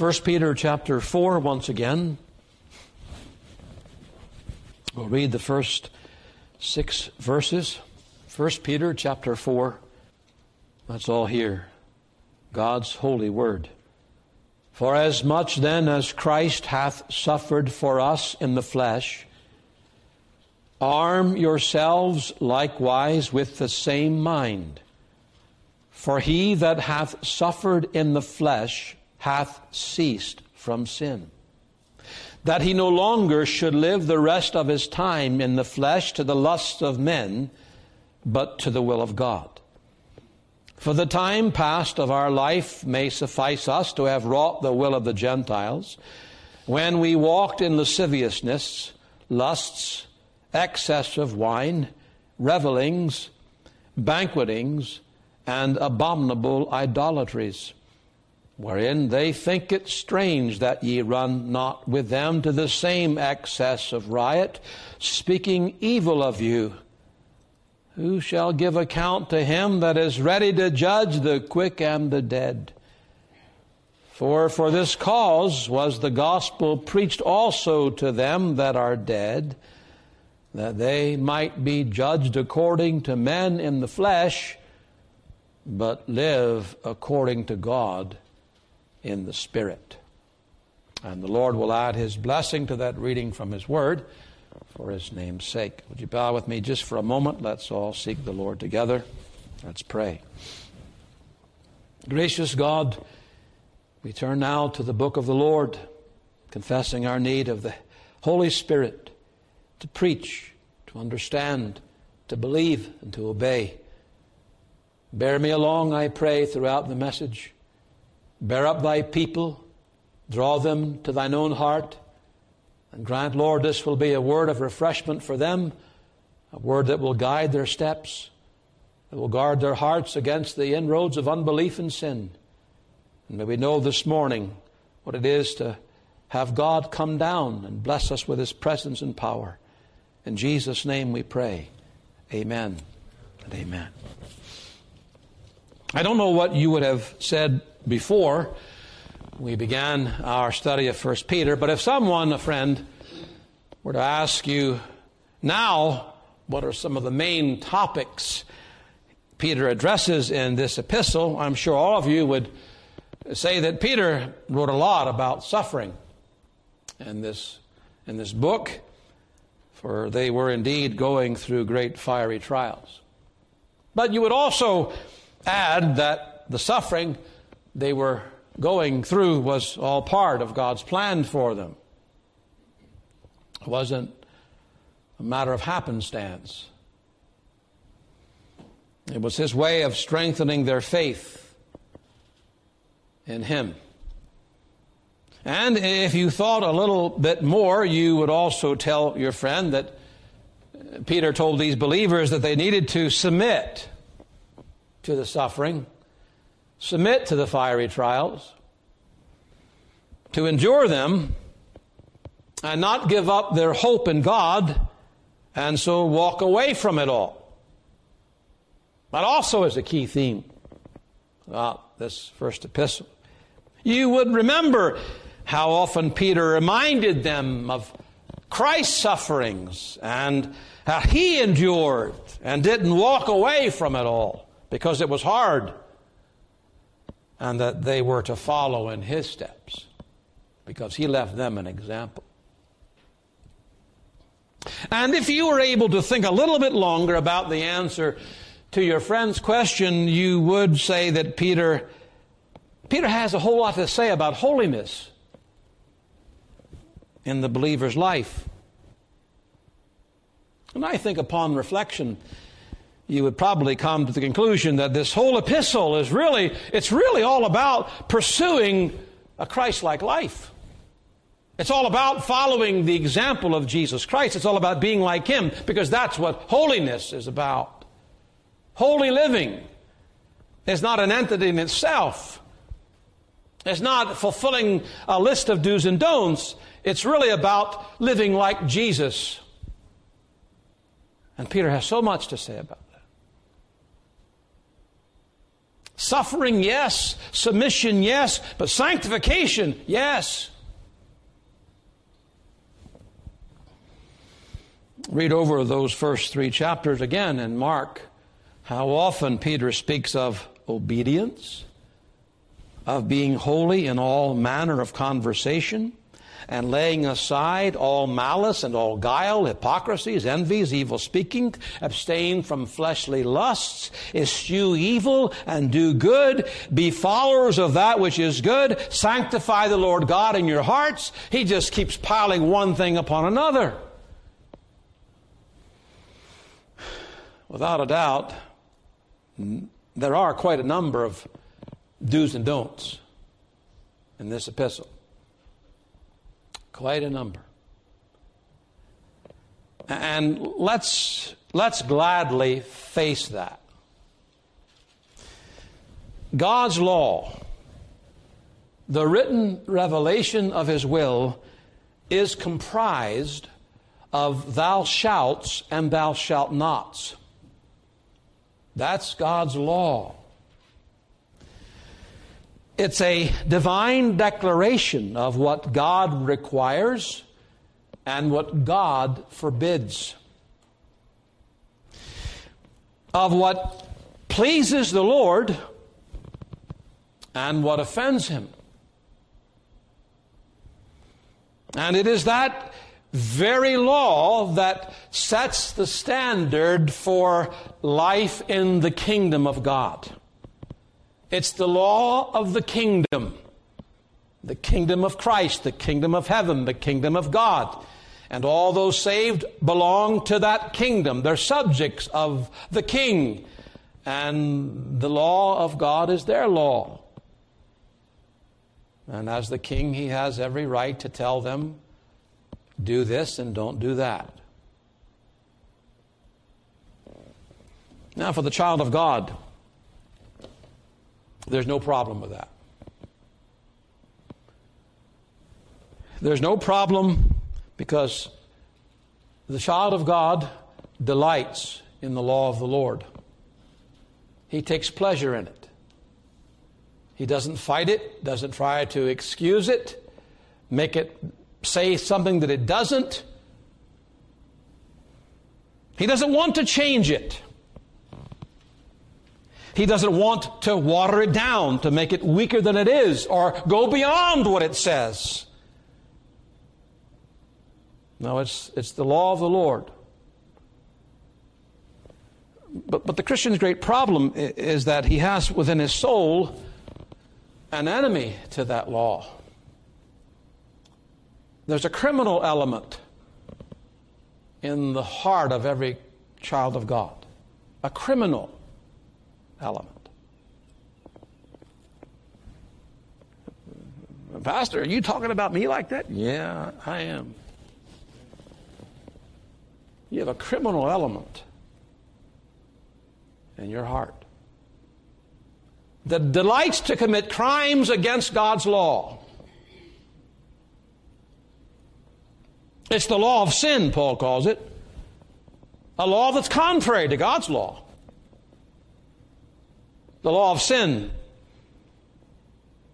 1 Peter chapter 4 once again. We'll read the first six verses. 1 Peter chapter 4. That's all here. God's holy word. For as much then as Christ hath suffered for us in the flesh, arm yourselves likewise with the same mind. For he that hath suffered in the flesh hath ceased from sin, that he no longer should live the rest of his time in the flesh to the lusts of men, but to the will of God. For the time past of our life may suffice us to have wrought the will of the Gentiles, when we walked in lasciviousness, lusts, excess of wine, revelings, banquetings, and abominable idolatries, wherein they think it strange that ye run not with them to the same excess of riot, speaking evil of you who shall give account to him that is ready to judge the quick and the dead? For for this cause was the gospel preached also to them that are dead, that they might be judged according to men in the flesh, but live according to God in the Spirit. And the Lord will add his blessing to that reading from his word for his name's sake. Would you bow with me just for a moment? Let's all seek the Lord together. Let's pray. Gracious God, we turn now to the book of the Lord, confessing our need of the Holy Spirit to preach, to understand, to believe, and to obey. Bear me along, I pray, throughout the message. Bear up thy people, draw them to thine own heart. And grant, Lord, this will be a word of refreshment for them, a word that will guide their steps, that will guard their hearts against the inroads of unbelief and sin. And may we know this morning what it is to have God come down and bless us with His presence and power. In Jesus' name we pray. Amen and amen. I don't know what you would have said before we began our study of 1 Peter, but if someone, a friend, were to ask you now what are some of the main topics Peter addresses in this epistle, I'm sure all of you would say that Peter wrote a lot about suffering in this, in this book, for they were indeed going through great fiery trials. But you would also add that the suffering they were going through was all part of God's plan for them. It wasn't a matter of happenstance. It was His way of strengthening their faith in Him. And if you thought a little bit more, you would also tell your friend that Peter told these believers that they needed to submit to the suffering submit to the fiery trials, to endure them, and not give up their hope in God, and so walk away from it all. That also is a key theme about this first epistle. You would remember how often Peter reminded them of Christ's sufferings and how he endured and didn't walk away from it all because it was hard and that they were to follow in his steps because he left them an example. And if you were able to think a little bit longer about the answer to your friend's question, you would say that Peter Peter has a whole lot to say about holiness in the believer's life. And I think upon reflection, you would probably come to the conclusion that this whole epistle is really, it's really all about pursuing a Christ-like life. It's all about following the example of Jesus Christ. It's all about being like Him because that's what holiness is about. Holy living is not an entity in itself. It's not fulfilling a list of do's and don'ts. It's really about living like Jesus. And Peter has so much to say about Suffering, yes. Submission, yes. But sanctification, yes. Read over those first three chapters again in Mark. How often Peter speaks of obedience, of being holy in all manner of conversation, and laying aside all malice and all guile, hypocrisies, envies, evil speaking, abstain from fleshly lusts, eschew evil and do good, be followers of that which is good, sanctify the Lord God in your hearts. He just keeps piling one thing upon another. Without a doubt, there are quite a number of do's and don'ts in this epistle. Quite a number. And let's, let's gladly face that. God's law, the written revelation of His will, is comprised of thou shalt and thou shalt nots. That's God's law. It's a divine declaration of what God requires and what God forbids, of what pleases the Lord and what offends Him. And it is that very law that sets the standard for life in the kingdom of God. It's the law of the kingdom. The kingdom of Christ, the kingdom of heaven, the kingdom of God. And all those saved belong to that kingdom. They're subjects of the king. And the law of God is their law. And as the king, he has every right to tell them do this and don't do that. Now, for the child of God, there's no problem with that. There's no problem because the child of God delights in the law of the Lord. He takes pleasure in it. He doesn't fight it, doesn't try to excuse it, make it say something that it doesn't. He doesn't want to change it. He doesn't want to water it down to make it weaker than it is or go beyond what it says. No, it's, it's the law of the Lord. But, but the Christian's great problem is that he has within his soul an enemy to that law. There's a criminal element in the heart of every child of God. A criminal element. Pastor, are you talking about me like that? Yeah, I am. You have a criminal element in your heart that delights to commit crimes against God's law. It's the law of sin, Paul calls it. A law that's contrary to God's law. The law of sin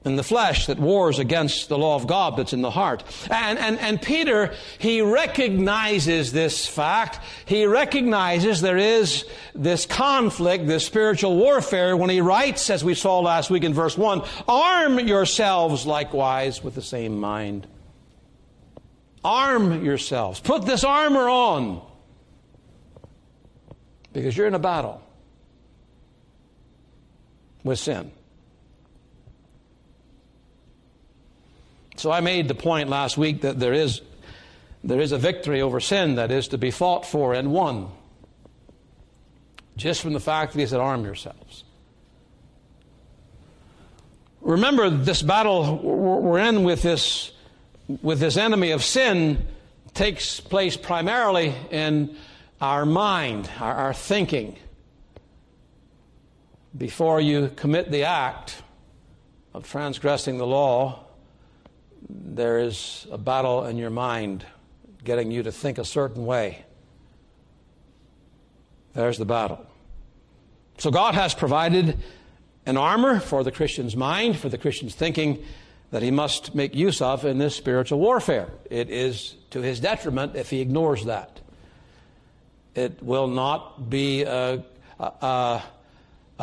in the flesh that wars against the law of God that's in the heart. And, and, and Peter, he recognizes this fact. He recognizes there is this conflict, this spiritual warfare when he writes, as we saw last week in verse 1, arm yourselves likewise with the same mind. Arm yourselves. Put this armor on. Because you're in a battle with sin. So I made the point last week that there is, there is a victory over sin that is to be fought for and won. Just from the fact that he said, arm yourselves. Remember, this battle we're in with this with this enemy of sin takes place primarily in our mind, our, our thinking. Before you commit the act of transgressing the law, there is a battle in your mind getting you to think a certain way. There's the battle. So God has provided an armor for the Christian's mind, for the Christian's thinking that he must make use of in this spiritual warfare. It is to his detriment if he ignores that. It will not be a, a, a,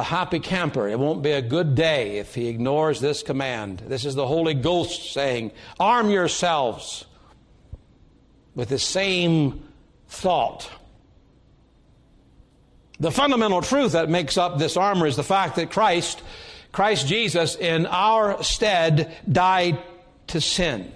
happy camper. It won't be a good day if he ignores this command. This is the Holy Ghost saying, Arm yourselves with the same thought. The fundamental truth that makes up this armor is the fact that Christ, Christ Jesus, in our stead, died to sin.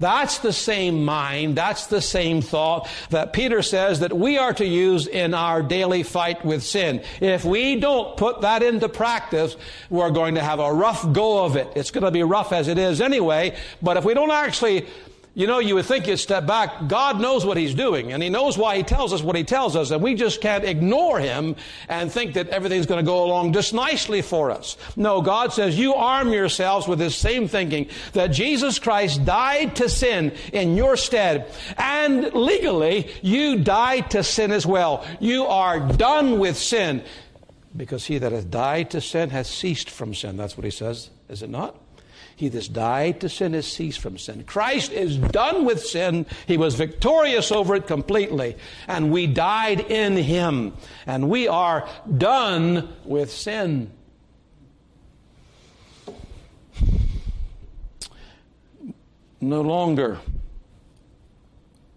That's the same mind, that's the same thought that Peter says that we are to use in our daily fight with sin. If we don't put that into practice, we're going to have a rough go of it. It's going to be rough as it is anyway, but if we don't actually you know, you would think you'd step back. God knows what He's doing, and He knows why He tells us what He tells us, and we just can't ignore Him and think that everything's going to go along just nicely for us. No, God says, you arm yourselves with this same thinking that Jesus Christ died to sin in your stead, and legally, you died to sin as well. You are done with sin, because He that hath died to sin has ceased from sin. That's what He says, is it not? He that's died to sin has ceased from sin. Christ is done with sin. He was victorious over it completely. And we died in Him. And we are done with sin. No longer,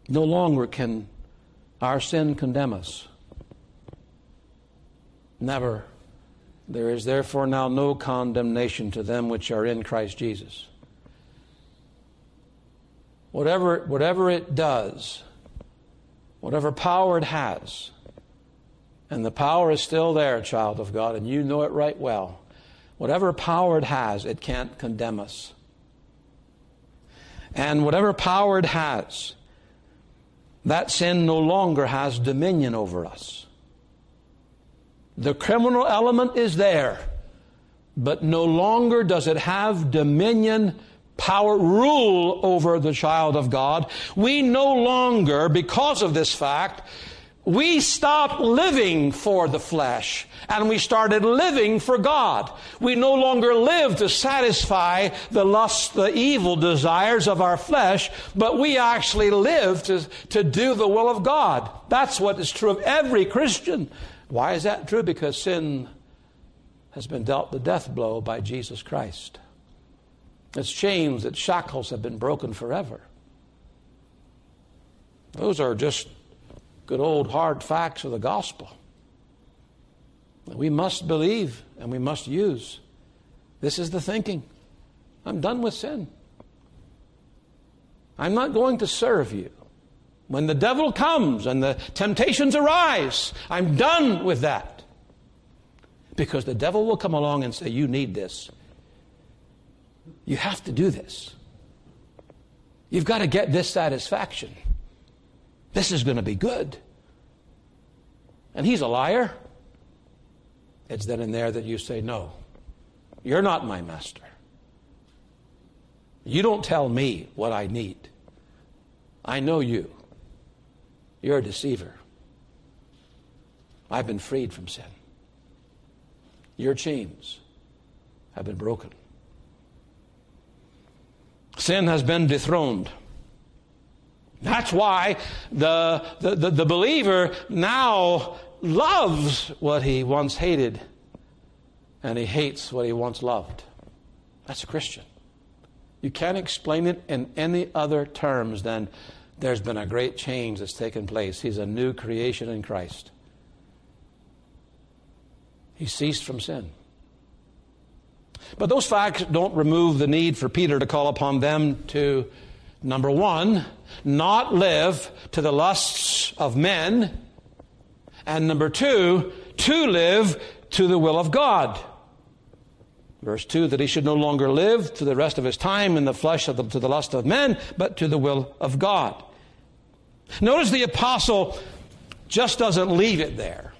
no longer can our sin condemn us. Never. There is therefore now no condemnation to them which are in Christ Jesus. Whatever, whatever it does, whatever power it has, and the power is still there, child of God, and you know it right well. Whatever power it has, it can't condemn us. And whatever power it has, that sin no longer has dominion over us. The criminal element is there, but no longer does it have dominion, power, rule over the child of God. We no longer, because of this fact, we stopped living for the flesh and we started living for God. We no longer live to satisfy the lust, the evil desires of our flesh, but we actually live to, to do the will of God. That's what is true of every Christian. Why is that true? Because sin has been dealt the death blow by Jesus Christ. Its chains, its shackles have been broken forever. Those are just good old hard facts of the gospel we must believe and we must use. This is the thinking. I'm done with sin. I'm not going to serve you. When the devil comes and the temptations arise, I'm done with that. Because the devil will come along and say, You need this. You have to do this. You've got to get this satisfaction. This is going to be good. And he's a liar. It's then and there that you say, No, you're not my master. You don't tell me what I need. I know you. You're a deceiver. I've been freed from sin. Your chains have been broken. Sin has been dethroned. That's why the, the, the, the, believer now loves what he once hated, and he hates what he once loved. That's a Christian. You can't explain it in any other terms than there's been a great change that's taken place. He's a new creation in Christ. He ceased from sin. But those facts don't remove the need for Peter to call upon them to, number one, not live to the lusts of men, and number two, to live to the will of God. Verse 2 that he should no longer live to the rest of his time in the flesh the, to the lust of men, but to the will of God. Notice the apostle just doesn't leave it there.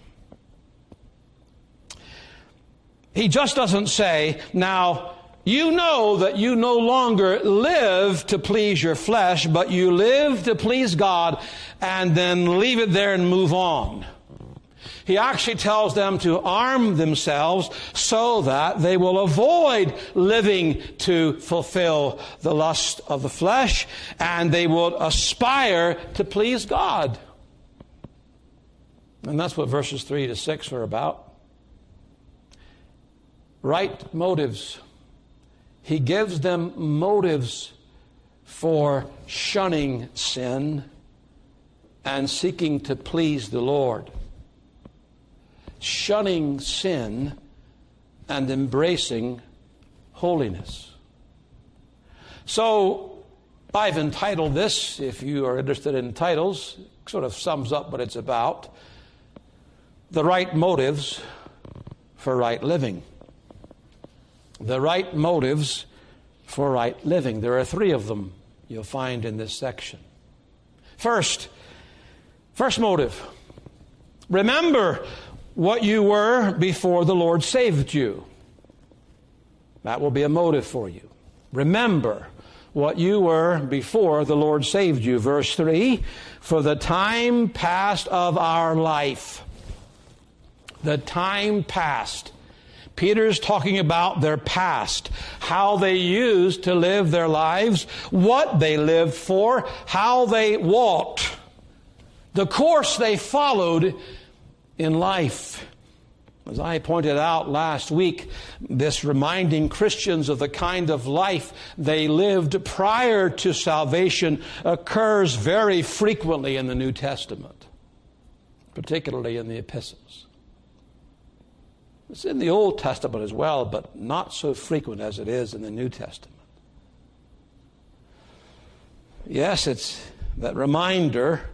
He just doesn't say, now, you know that you no longer live to please your flesh, but you live to please God, and then leave it there and move on. He actually tells them to arm themselves so that they will avoid living to fulfill the lust of the flesh and they will aspire to please God. And that's what verses 3 to 6 are about. Right motives. He gives them motives for shunning sin and seeking to please the Lord shunning sin and embracing holiness. So, I've entitled this, if you are interested in titles, sort of sums up what it's about The Right Motives for Right Living. The Right Motives for Right Living. There are three of them you'll find in this section. First, first motive. Remember what you were before the Lord saved you. That will be a motive for you. Remember what you were before the Lord saved you. Verse 3 For the time past of our life. The time past. Peter's talking about their past, how they used to live their lives, what they lived for, how they walked, the course they followed in life. As I pointed out last week, this reminding Christians of the kind of life they lived prior to salvation occurs very frequently in the New Testament, particularly in the epistles. It's in the Old Testament as well, but not so frequent as it is in the New Testament. Yes, it's that reminder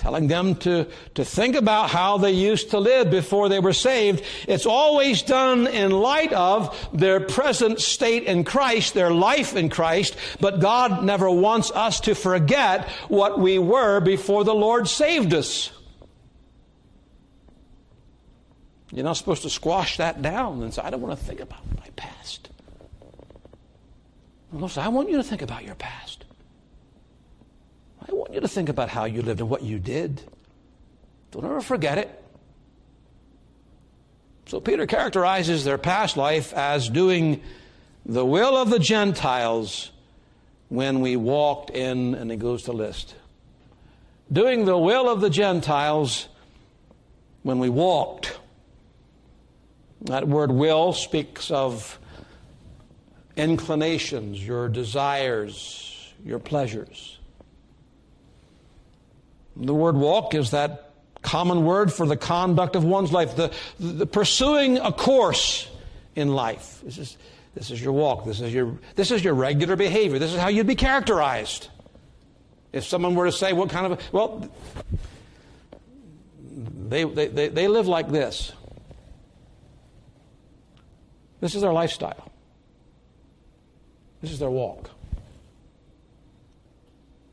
telling them to, to think about how they used to live before they were saved. It's always done in light of their present state in Christ, their life in Christ, but God never wants us to forget what we were before the Lord saved us. You're not supposed to squash that down and say, I don't want to think about my past. I want you to think about your past. I want you to think about how you lived and what you did. Don't ever forget it. So Peter characterizes their past life as doing the will of the Gentiles when we walked in, and he goes to list. Doing the will of the Gentiles when we walked. That word will speaks of inclinations, your desires, your pleasures. The word walk is that common word for the conduct of one's life, the, the pursuing a course in life. This is, this is your walk. This is your, this is your regular behavior. This is how you'd be characterized. If someone were to say, what kind of, well, they, they, they, they live like this. This is their lifestyle. This is their walk.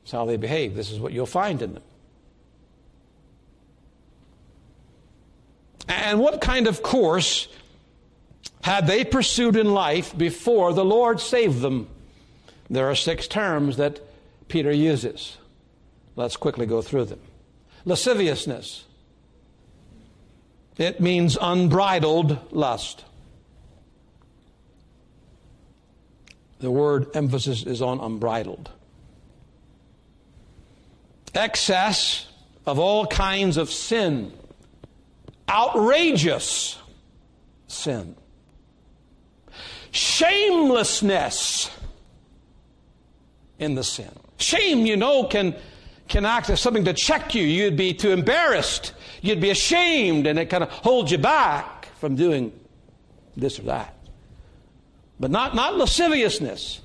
It's how they behave. This is what you'll find in them. And what kind of course had they pursued in life before the Lord saved them? There are six terms that Peter uses. Let's quickly go through them. Lasciviousness. It means unbridled lust. The word emphasis is on unbridled. Excess of all kinds of sin outrageous sin. Shamelessness in the sin. Shame, you know, can, can act as something to check you. You'd be too embarrassed. You'd be ashamed, and it kind of holds you back from doing this or that. But not, not lasciviousness.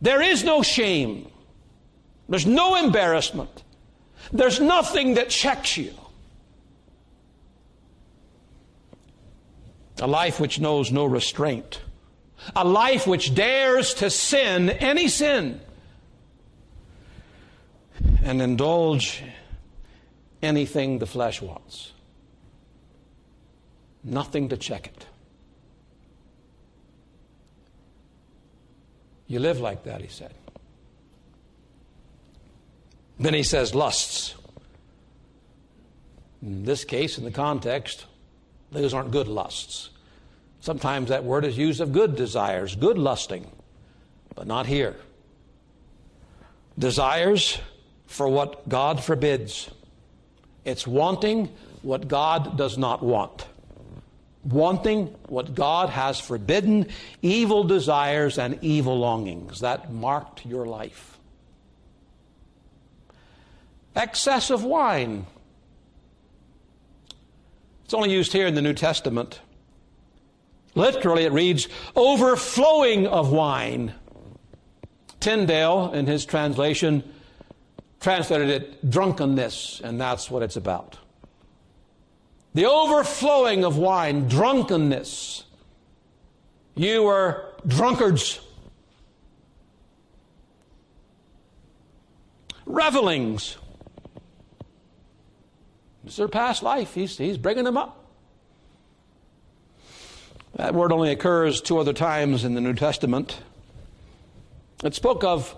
There is no shame. There's no embarrassment. There's nothing that checks you. A life which knows no restraint, a life which dares to sin any sin and indulge anything the flesh wants. Nothing to check it. You live like that, he said. Then he says, lusts. In this case, in the context, those aren't good lusts. Sometimes that word is used of good desires, good lusting, but not here. Desires for what God forbids. It's wanting what God does not want. Wanting what God has forbidden, evil desires and evil longings. That marked your life. Excess of wine. It's only used here in the New Testament. Literally, it reads, overflowing of wine. Tyndale, in his translation, translated it drunkenness, and that's what it's about. The overflowing of wine, drunkenness. You were drunkards. Revelings. Their past life. He's, he's bringing them up. That word only occurs two other times in the New Testament. It spoke of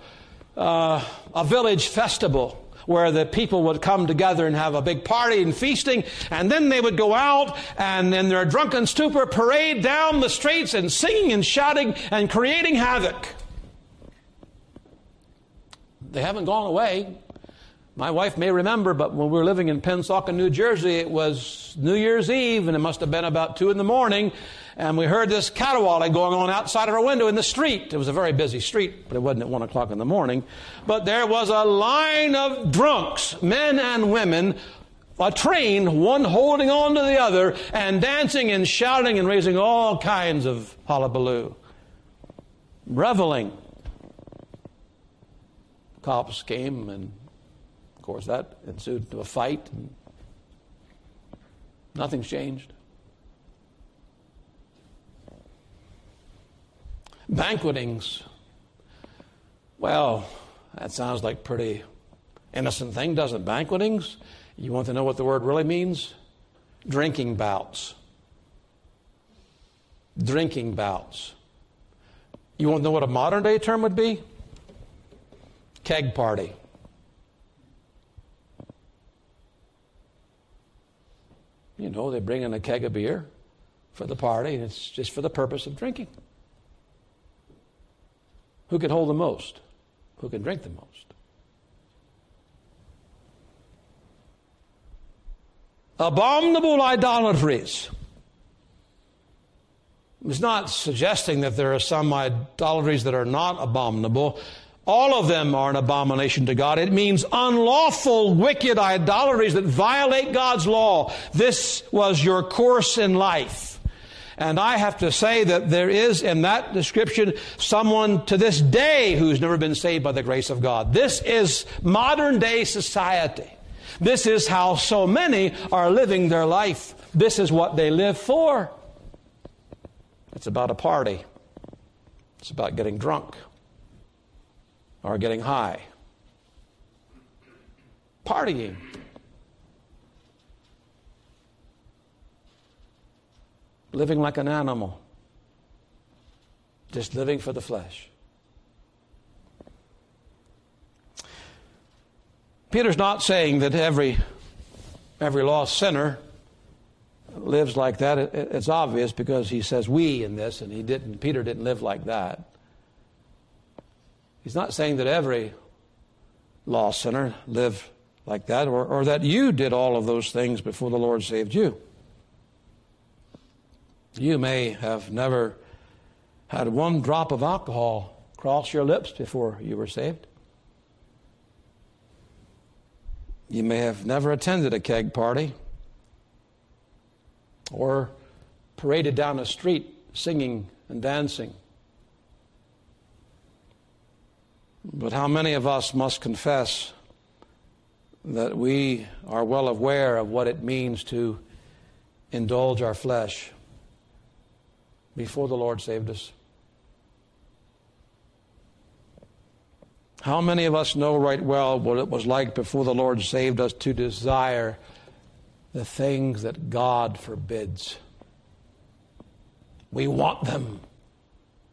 uh, a village festival where the people would come together and have a big party and feasting, and then they would go out and in their drunken stupor parade down the streets and singing and shouting and creating havoc. They haven't gone away. My wife may remember, but when we were living in Pennsauken, New Jersey, it was New Year's Eve, and it must have been about 2 in the morning, and we heard this caterwauling going on outside of our window in the street. It was a very busy street, but it wasn't at 1 o'clock in the morning. But there was a line of drunks, men and women, a train, one holding on to the other, and dancing and shouting and raising all kinds of hullabaloo. Reveling. Cops came and course, that ensued to a fight. Nothing's changed. Banquetings. Well, that sounds like pretty innocent thing, doesn't it? Banquetings. You want to know what the word really means? Drinking bouts. Drinking bouts. You want to know what a modern day term would be? Keg party. You know, they bring in a keg of beer for the party, and it's just for the purpose of drinking. Who can hold the most? Who can drink the most? Abominable idolatries. It's not suggesting that there are some idolatries that are not abominable. All of them are an abomination to God. It means unlawful, wicked idolatries that violate God's law. This was your course in life. And I have to say that there is in that description someone to this day who's never been saved by the grace of God. This is modern day society. This is how so many are living their life. This is what they live for. It's about a party. It's about getting drunk or getting high, partying. Living like an animal, just living for the flesh. Peter's not saying that every, every lost sinner lives like that. it's obvious because he says we in this, and he didn't. Peter didn't live like that. He's not saying that every lost sinner lived like that or, or that you did all of those things before the Lord saved you. You may have never had one drop of alcohol cross your lips before you were saved. You may have never attended a keg party or paraded down a street singing and dancing But how many of us must confess that we are well aware of what it means to indulge our flesh before the Lord saved us? How many of us know right well what it was like before the Lord saved us to desire the things that God forbids? We want them.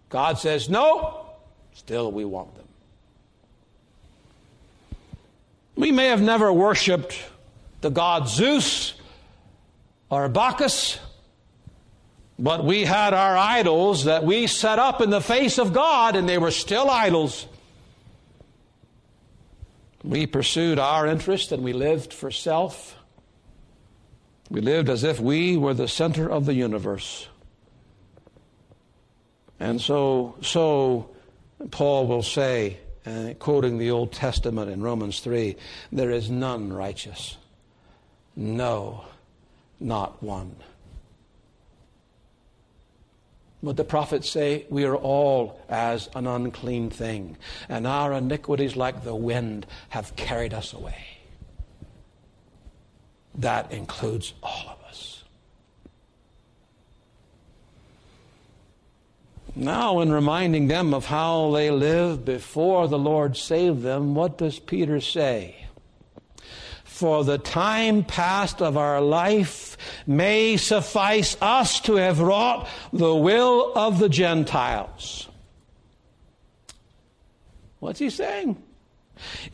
God says, no, still we want them. We may have never worshiped the god Zeus or Bacchus, but we had our idols that we set up in the face of God, and they were still idols. We pursued our interest and we lived for self. We lived as if we were the center of the universe. And so, so Paul will say, uh, quoting the Old Testament in Romans 3, there is none righteous. No, not one. What the prophets say, we are all as an unclean thing, and our iniquities, like the wind, have carried us away. That includes all of us. Now, in reminding them of how they lived before the Lord saved them, what does Peter say? For the time past of our life may suffice us to have wrought the will of the Gentiles. What's he saying?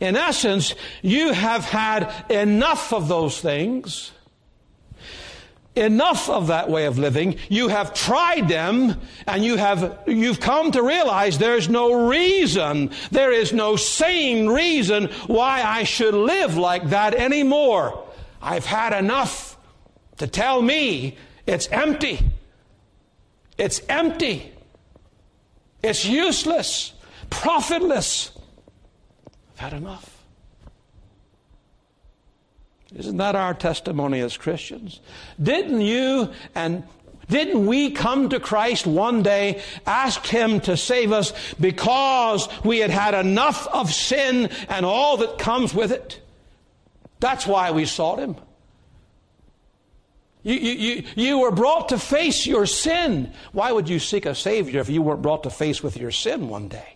In essence, you have had enough of those things enough of that way of living. You have tried them and you have, you've come to realize there's no reason, there is no sane reason why I should live like that anymore. I've had enough to tell me it's empty. It's empty. It's useless, profitless. I've had enough. Isn't that our testimony as Christians? Didn't you and didn't we come to Christ one day, ask Him to save us because we had had enough of sin and all that comes with it? That's why we sought Him. You, you, you, you were brought to face your sin. Why would you seek a Savior if you weren't brought to face with your sin one day?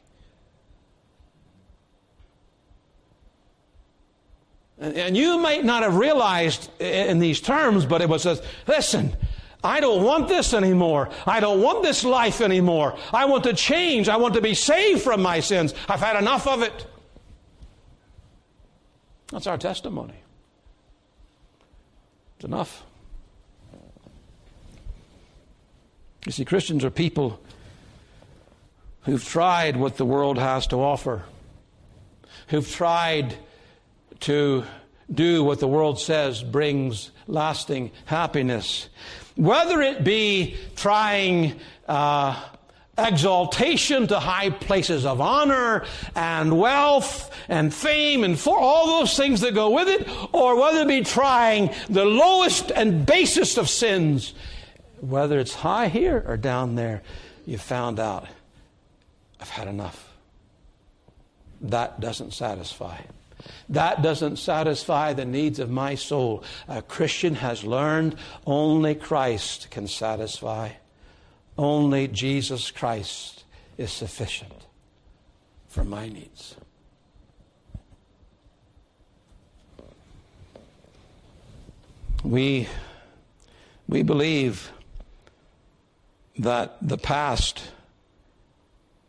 And you might not have realized in these terms, but it was a, listen, I don't want this anymore. I don't want this life anymore. I want to change. I want to be saved from my sins. I've had enough of it. That's our testimony. It's enough. You see, Christians are people who've tried what the world has to offer, who've tried to do what the world says brings lasting happiness. Whether it be trying uh, exaltation to high places of honor and wealth and fame and for all those things that go with it, or whether it be trying the lowest and basest of sins, whether it's high here or down there, you found out I've had enough. That doesn't satisfy. That doesn't satisfy the needs of my soul. A Christian has learned only Christ can satisfy. Only Jesus Christ is sufficient for my needs. We, we believe that the past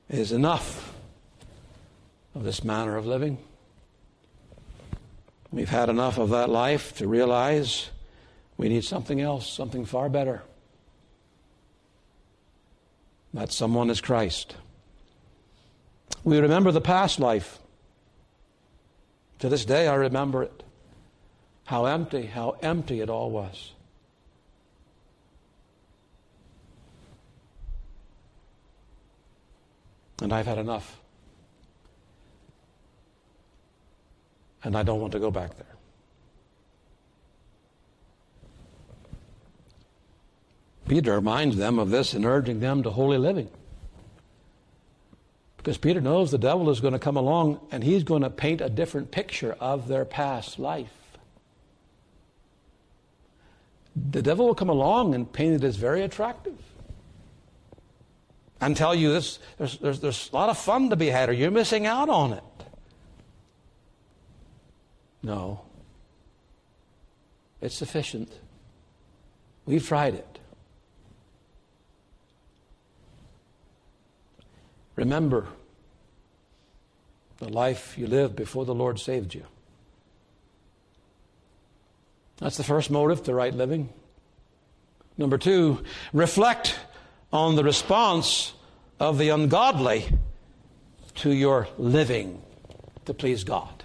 is enough of this manner of living. We've had enough of that life to realize we need something else, something far better. That someone is Christ. We remember the past life. To this day, I remember it. How empty, how empty it all was. And I've had enough. And I don't want to go back there. Peter reminds them of this in urging them to holy living. Because Peter knows the devil is going to come along and he's going to paint a different picture of their past life. The devil will come along and paint it as very attractive and tell you this there's, there's, there's a lot of fun to be had or you're missing out on it. No. It's sufficient. We've tried it. Remember the life you lived before the Lord saved you. That's the first motive to right living. Number two, reflect on the response of the ungodly to your living to please God.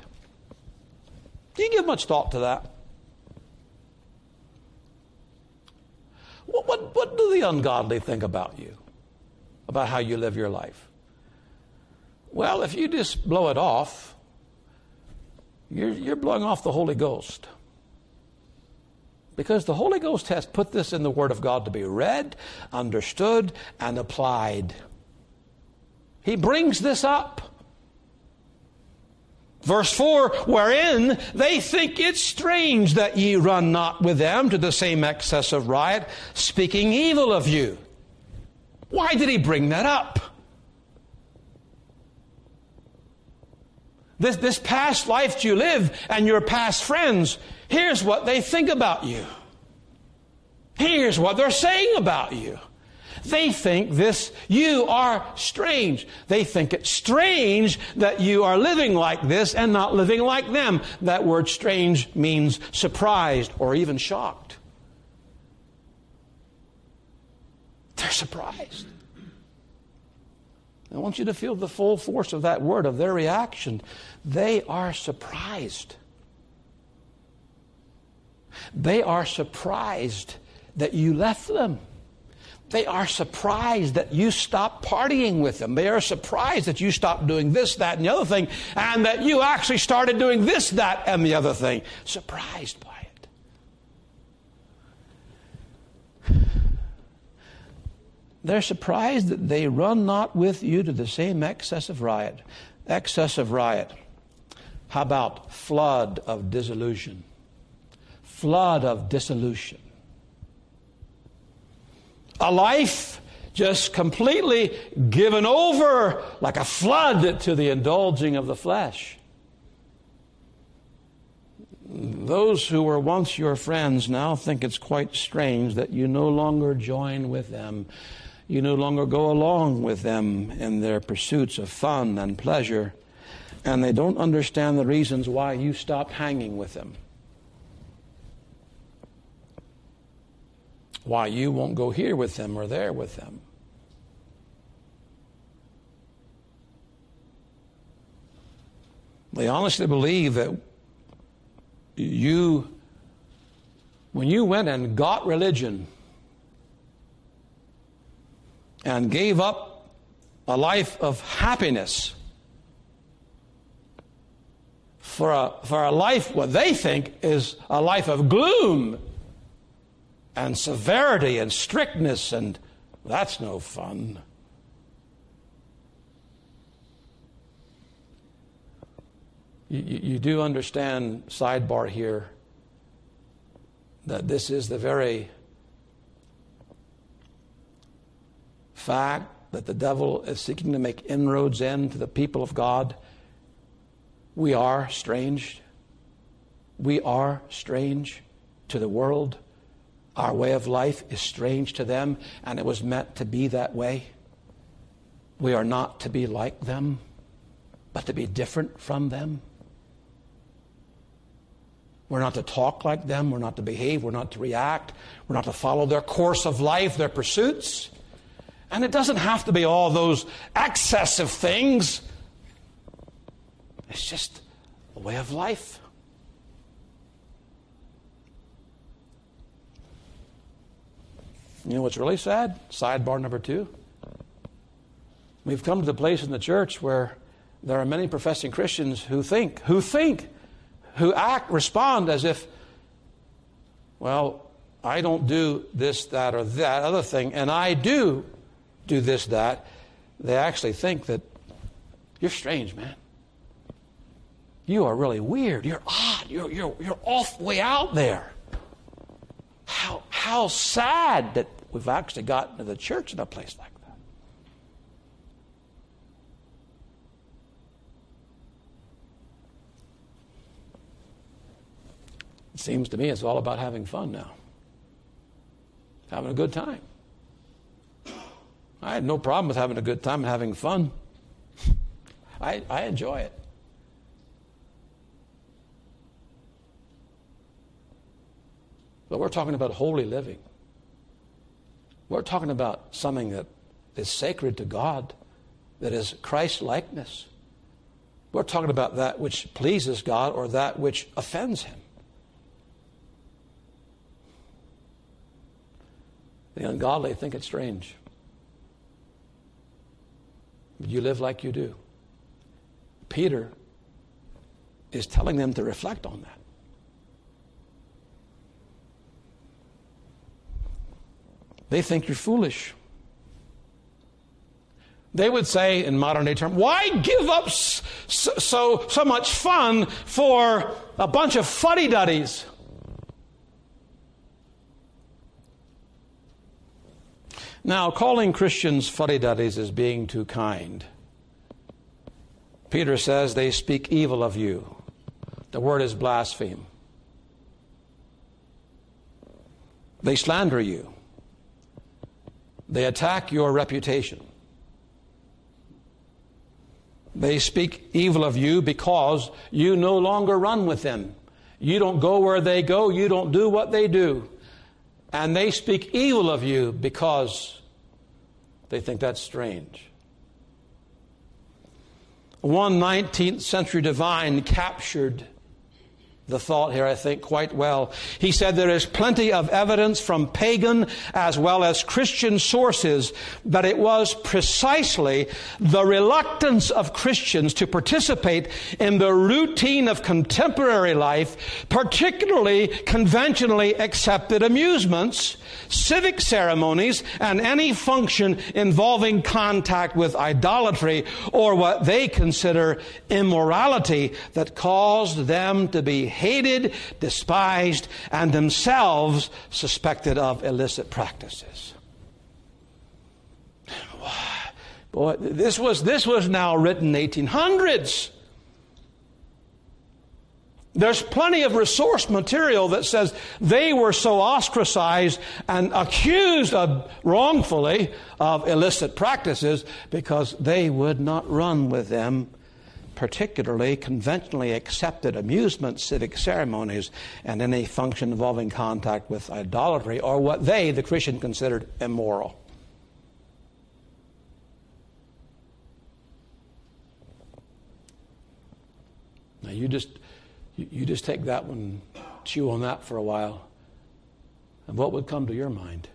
Do you give much thought to that? What, what, what do the ungodly think about you? About how you live your life? Well, if you just blow it off, you're, you're blowing off the Holy Ghost. Because the Holy Ghost has put this in the Word of God to be read, understood, and applied. He brings this up. Verse 4 Wherein they think it strange that ye run not with them to the same excess of riot, speaking evil of you. Why did he bring that up? This, this past life you live and your past friends, here's what they think about you. Here's what they're saying about you. They think this, you are strange. They think it's strange that you are living like this and not living like them. That word strange means surprised or even shocked. They're surprised. I want you to feel the full force of that word, of their reaction. They are surprised. They are surprised that you left them. They are surprised that you stopped partying with them. They are surprised that you stopped doing this, that, and the other thing, and that you actually started doing this, that, and the other thing. Surprised by it. They're surprised that they run not with you to the same excess of riot. Excess of riot. How about flood of disillusion? Flood of dissolution a life just completely given over like a flood to the indulging of the flesh. Those who were once your friends now think it's quite strange that you no longer join with them. You no longer go along with them in their pursuits of fun and pleasure, and they don't understand the reasons why you stopped hanging with them. Why you won't go here with them or there with them. They honestly believe that you, when you went and got religion and gave up a life of happiness for a, for a life, what they think is a life of gloom and severity and strictness, and that's no fun. You, you, do understand, sidebar here, that this is the very fact that the devil is seeking to make inroads into the people of God. We are strange. We are strange to the world. Our way of life is strange to them, and it was meant to be that way. We are not to be like them, but to be different from them. We're not to talk like them. We're not to behave. We're not to react. We're not to follow their course of life, their pursuits. And it doesn't have to be all those excessive things. It's just a way of life. You know what's really sad? Sidebar number two. We've come to the place in the church where there are many professing Christians who think, who think, who act, respond as if, well, I don't do this, that, or that other thing, and I do do this, that. They actually think that you're strange, man. You are really weird. You're odd. You're, you're, you're off way out there. How, how sad that we've actually gotten to the church in a place like that. It seems to me it's all about having fun now, having a good time. I had no problem with having a good time and having fun. I, I enjoy it. But we're talking about holy living. We're talking about something that is sacred to God, that is Christ likeness. We're talking about that which pleases God or that which offends Him. The ungodly think it's strange. You live like you do. Peter is telling them to reflect on that. They think you're foolish. They would say, in modern day terms, why give up so, so, so much fun for a bunch of fuddy duddies? Now, calling Christians fuddy duddies is being too kind. Peter says they speak evil of you. The word is blaspheme. They slander you. They attack your reputation. They speak evil of you because you no longer run with them. You don't go where they go. You don't do what they do. And they speak evil of you because they think that's strange. One 19th century divine captured the thought here, I think, quite well. He said there is plenty of evidence from pagan as well as Christian sources that it was precisely the reluctance of Christians to participate in the routine of contemporary life, particularly conventionally accepted amusements, civic ceremonies, and any function involving contact with idolatry or what they consider immorality that caused them to be hated, despised, and themselves suspected of illicit practices. Boy, this was, this was now written 1800s. There's plenty of resource material that says they were so ostracized and accused of wrongfully of illicit practices because they would not run with them particularly conventionally accepted amusement, civic ceremonies, and any function involving contact with idolatry or what they, the Christian, considered immoral. Now you just you just take that one, chew on that for a while, and what would come to your mind?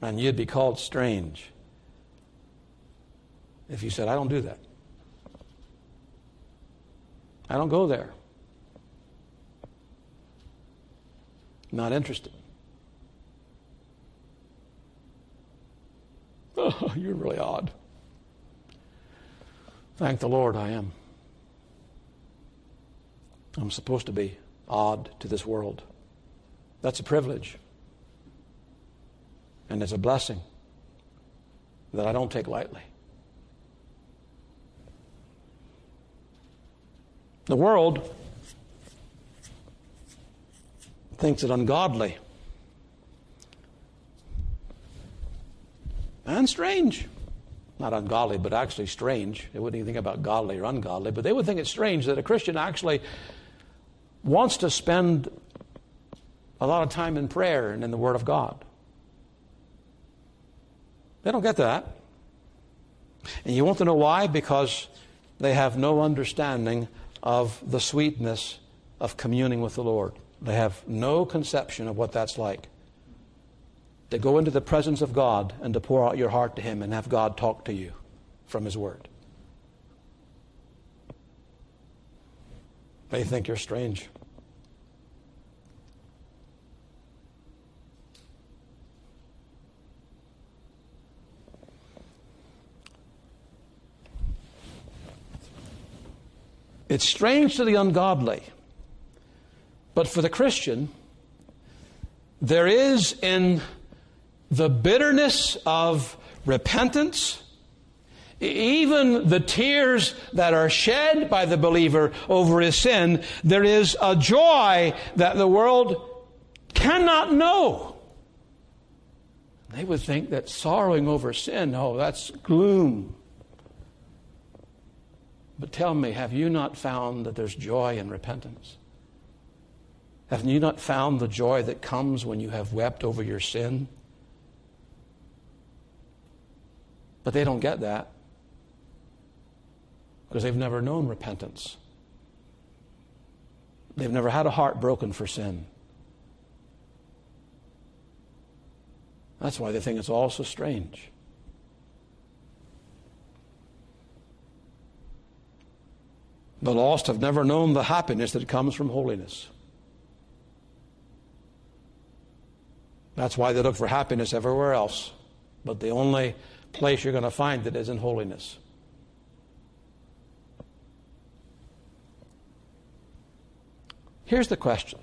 And you'd be called strange if you said, I don't do that. I don't go there. Not interested. Oh, you're really odd. Thank the Lord I am. I'm supposed to be odd to this world. That's a privilege. And it's a blessing that I don't take lightly. The world thinks it ungodly and strange. Not ungodly, but actually strange. They wouldn't even think about godly or ungodly, but they would think it's strange that a Christian actually wants to spend a lot of time in prayer and in the Word of God. They don't get that. And you want to know why? Because they have no understanding of the sweetness of communing with the Lord. They have no conception of what that's like. To go into the presence of God and to pour out your heart to Him and have God talk to you from His Word. They think you're strange. It's strange to the ungodly. But for the Christian, there is in the bitterness of repentance, even the tears that are shed by the believer over his sin, there is a joy that the world cannot know. They would think that sorrowing over sin, oh, that's gloom. But tell me, have you not found that there's joy in repentance? Have you not found the joy that comes when you have wept over your sin? But they don't get that because they've never known repentance. They've never had a heart broken for sin. That's why they think it's all so strange. The lost have never known the happiness that comes from holiness. That's why they look for happiness everywhere else. But the only place you're going to find it is in holiness. Here's the question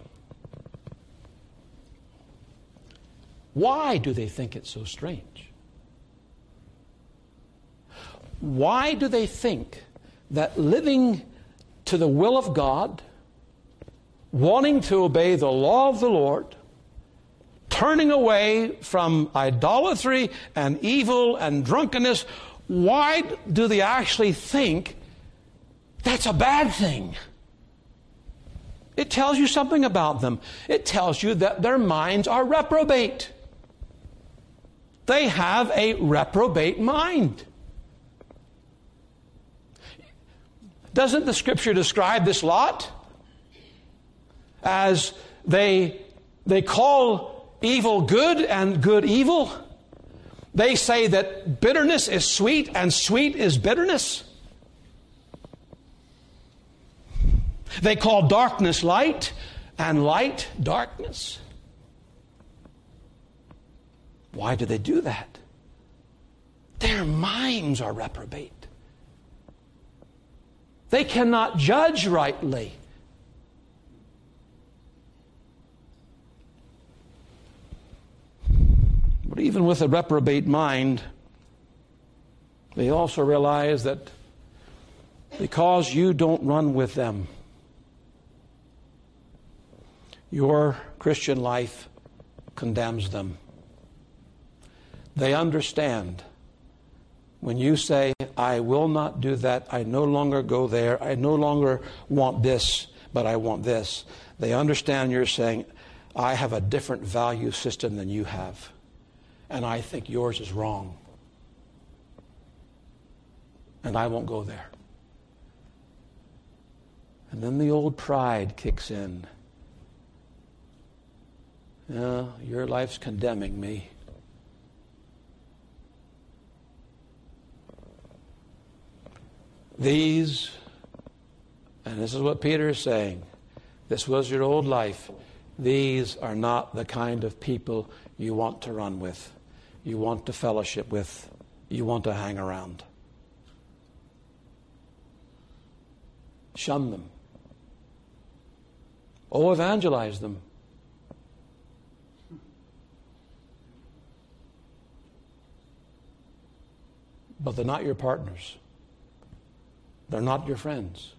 Why do they think it's so strange? Why do they think that living to the will of God, wanting to obey the law of the Lord, turning away from idolatry and evil and drunkenness, why do they actually think that's a bad thing? It tells you something about them. It tells you that their minds are reprobate. They have a reprobate mind. Doesn't the scripture describe this lot as they, they call evil good and good evil? They say that bitterness is sweet and sweet is bitterness. They call darkness light and light darkness. Why do they do that? Their minds are reprobate. They cannot judge rightly. But even with a reprobate mind, they also realize that because you don't run with them, your Christian life condemns them. They understand when you say, I will not do that, I no longer go there, I no longer want this, but I want this, they understand you're saying, I have a different value system than you have, and I think yours is wrong. And I won't go there. And then the old pride kicks in. Yeah, your life's condemning me. These, and this is what Peter is saying, this was your old life. These are not the kind of people you want to run with, you want to fellowship with, you want to hang around. Shun them. Oh, evangelize them. But they're not your partners. They're not your friends.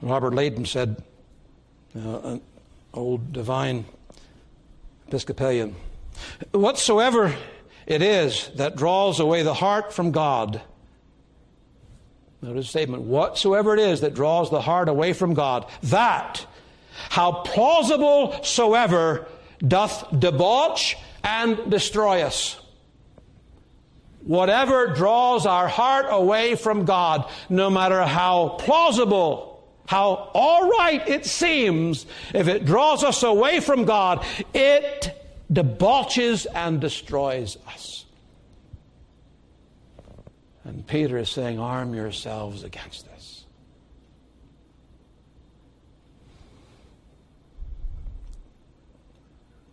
Robert Leighton said, uh, an old divine Episcopalian, whatsoever it is that draws away the heart from God. Notice the statement, whatsoever it is that draws the heart away from God, that how plausible soever doth debauch and destroy us. Whatever draws our heart away from God, no matter how plausible, how all right it seems, if it draws us away from God, it debauches and destroys us. And Peter is saying, arm yourselves against this.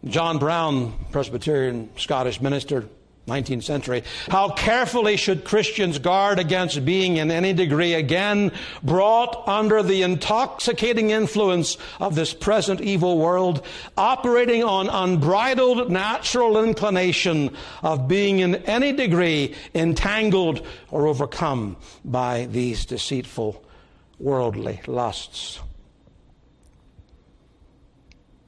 John Brown, Presbyterian Scottish minister, 19th century. How carefully should Christians guard against being in any degree again brought under the intoxicating influence of this present evil world, operating on unbridled natural inclination of being in any degree entangled or overcome by these deceitful worldly lusts.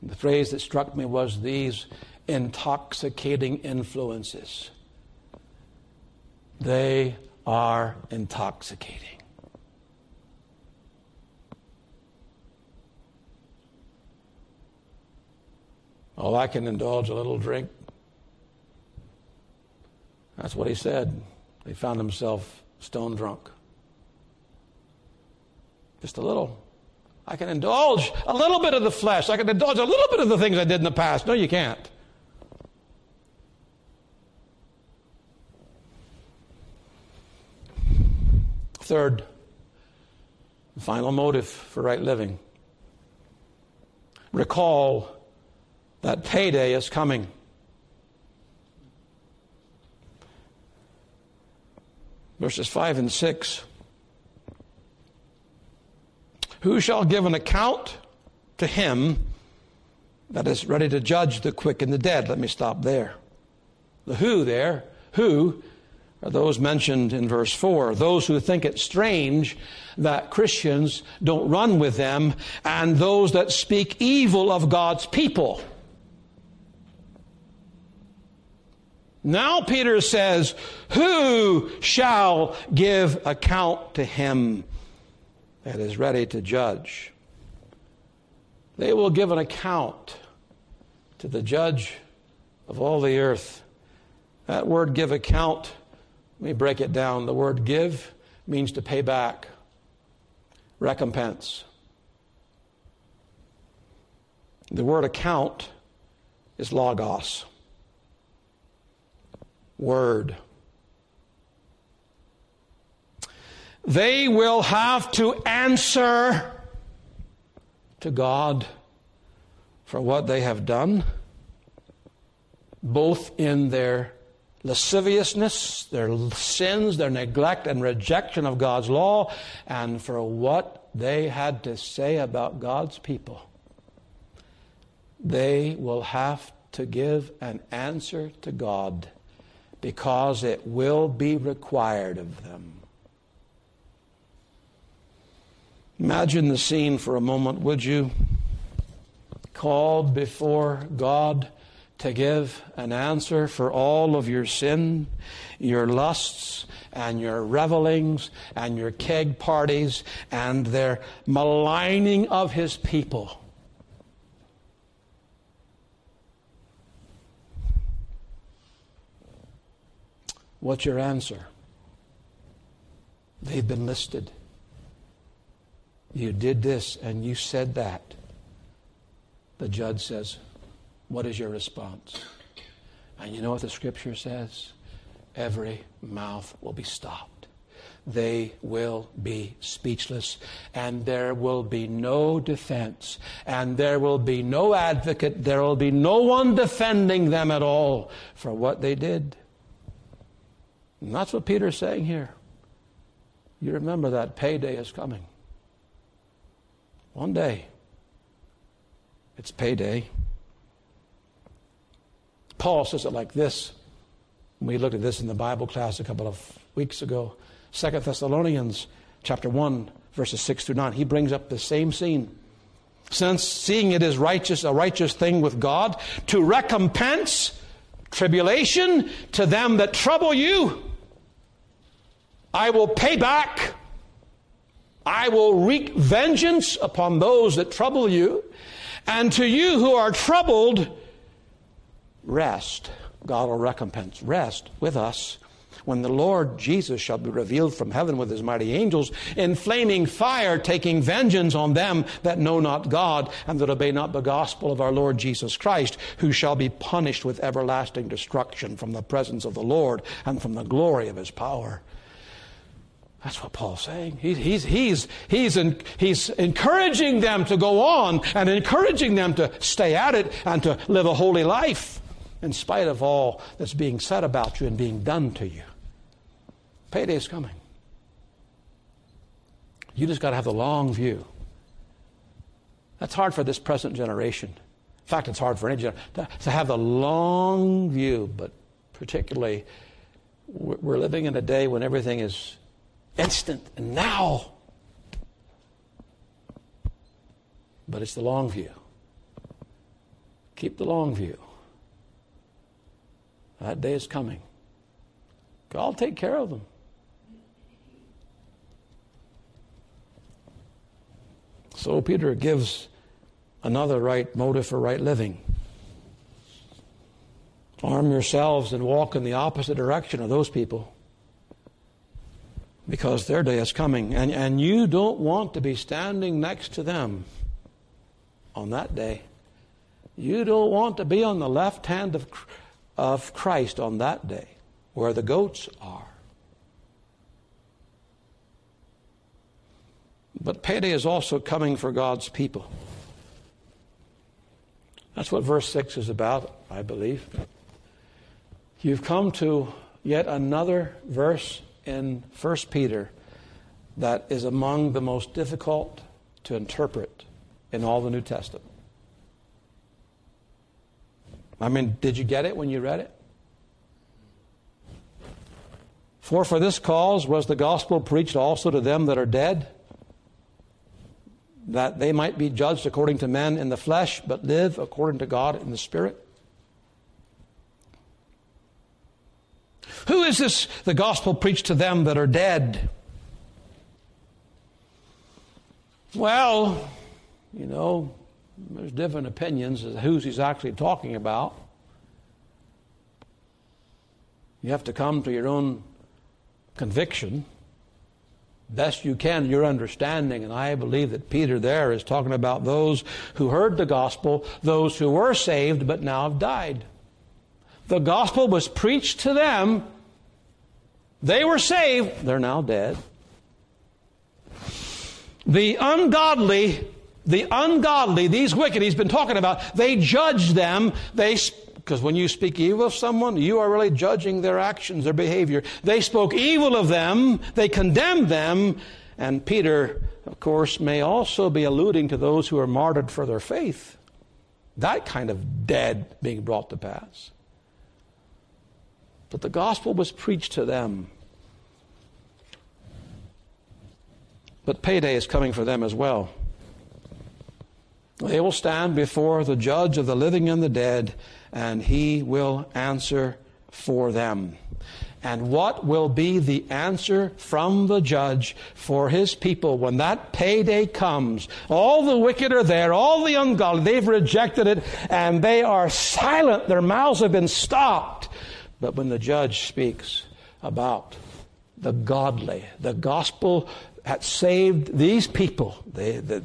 The phrase that struck me was these intoxicating influences. They are intoxicating. Oh, I can indulge a little drink. That's what he said. He found himself stone drunk. Just a little. I can indulge a little bit of the flesh. I can indulge a little bit of the things I did in the past. No, you can't. Third, final motive for right living. Recall that payday is coming. Verses 5 and 6. Who shall give an account to him that is ready to judge the quick and the dead? Let me stop there. The who there, who are those mentioned in verse 4. Those who think it strange that Christians don't run with them, and those that speak evil of God's people. Now Peter says, Who shall give account to him that is ready to judge? They will give an account to the judge of all the earth. That word give account, let me break it down. The word give means to pay back, recompense. The word account is logos word. They will have to answer to God for what they have done, both in their lasciviousness, their sins, their neglect and rejection of God's law, and for what they had to say about God's people. They will have to give an answer to God because it will be required of them. Imagine the scene for a moment, would you? Called before God to give an answer for all of your sin, your lusts, and your revelings, and your keg parties, and their maligning of His people. What's your answer? They've been listed. You did this and you said that. The judge says, What is your response? And you know what the scripture says? Every mouth will be stopped. They will be speechless, and there will be no defense, and there will be no advocate, there will be no one defending them at all for what they did. And that's what Peter's saying here. You remember that payday is coming. One day, it's payday. Paul says it like this. We looked at this in the Bible class a couple of weeks ago. Second Thessalonians chapter 1, verses 6 through 9. He brings up the same scene. Since seeing it is righteous, a righteous thing with God, to recompense tribulation to them that trouble you I will pay back. I will wreak vengeance upon those that trouble you. And to you who are troubled, rest. God will recompense. Rest with us when the Lord Jesus shall be revealed from heaven with his mighty angels in flaming fire, taking vengeance on them that know not God and that obey not the gospel of our Lord Jesus Christ, who shall be punished with everlasting destruction from the presence of the Lord and from the glory of his power. That's what Paul's saying. He, he's, he's, he's, in, he's encouraging them to go on and encouraging them to stay at it and to live a holy life in spite of all that's being said about you and being done to you. Payday's coming. You just got to have the long view. That's hard for this present generation. In fact, it's hard for any generation to, to have the long view, but particularly we're living in a day when everything is instant and now. But it's the long view. Keep the long view. That day is coming. God will take care of them. So Peter gives another right motive for right living. Arm yourselves and walk in the opposite direction of those people because their day is coming. And, and you don't want to be standing next to them on that day. You don't want to be on the left hand of, of Christ on that day where the goats are. But payday is also coming for God's people. That's what verse 6 is about, I believe. You've come to yet another verse in 1 Peter that is among the most difficult to interpret in all the New Testament. I mean, did you get it when you read it? For for this cause was the gospel preached also to them that are dead, that they might be judged according to men in the flesh, but live according to God in the Spirit. Who is this the gospel preached to them that are dead? Well, you know, there's different opinions as to who he's actually talking about. You have to come to your own conviction best you can your understanding and i believe that peter there is talking about those who heard the gospel those who were saved but now have died the gospel was preached to them. They were saved. They're now dead. The ungodly, the ungodly, these wicked he's been talking about, they judge them. They, because when you speak evil of someone, you are really judging their actions, their behavior. They spoke evil of them. They condemned them. And Peter, of course, may also be alluding to those who are martyred for their faith. That kind of dead being brought to pass. But the gospel was preached to them. But payday is coming for them as well. They will stand before the judge of the living and the dead, and he will answer for them. And what will be the answer from the judge for his people when that payday comes? All the wicked are there, all the ungodly, they've rejected it, and they are silent. Their mouths have been stopped. But when the judge speaks about the godly, the gospel had saved these people, they, that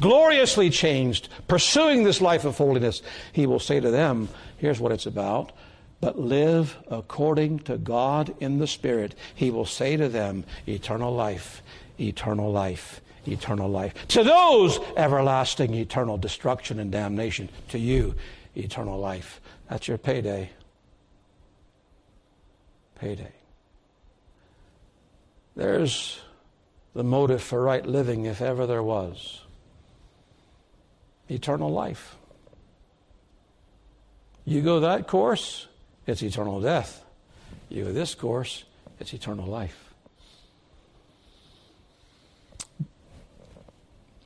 gloriously changed, pursuing this life of holiness, he will say to them, here's what it's about. But live according to God in the Spirit. He will say to them, eternal life, eternal life, eternal life. To those, everlasting, eternal destruction and damnation. To you, eternal life. That's your payday payday. There's the motive for right living, if ever there was eternal life. You go that course, it's eternal death. You go this course, it's eternal life.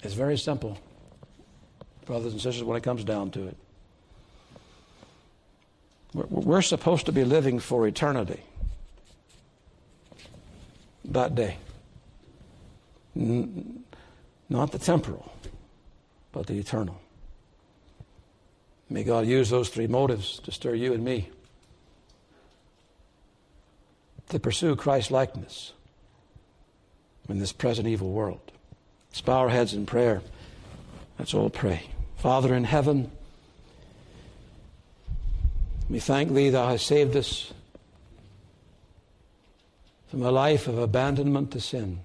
It's very simple, brothers and sisters, when it comes down to it. We're supposed to be living for eternity that day. N- not the temporal, but the eternal. May God use those three motives to stir you and me to pursue Christ likeness in this present evil world. Let's bow our heads in prayer. Let's all pray. Father in heaven, we thank Thee, Thou hast saved us from a life of abandonment to sin.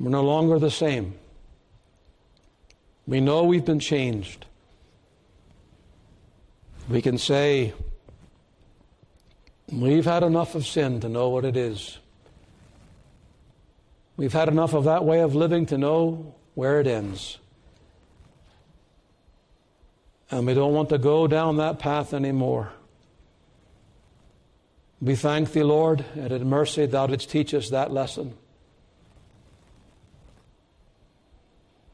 We're no longer the same. We know we've been changed. We can say, We've had enough of sin to know what it is. We've had enough of that way of living to know where it ends. And we don't want to go down that path anymore. We thank thee, Lord, and in mercy thou didst teach us that lesson.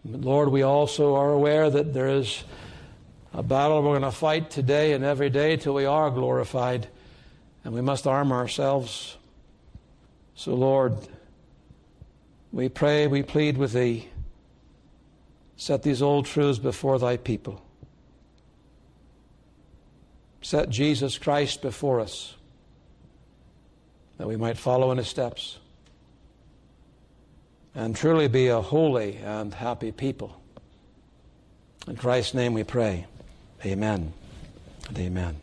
But Lord, we also are aware that there is a battle we're going to fight today and every day till we are glorified. And we must arm ourselves. So, Lord, we pray, we plead with Thee. Set these old truths before Thy people. Set Jesus Christ before us that we might follow in His steps and truly be a holy and happy people. In Christ's name we pray. Amen and amen.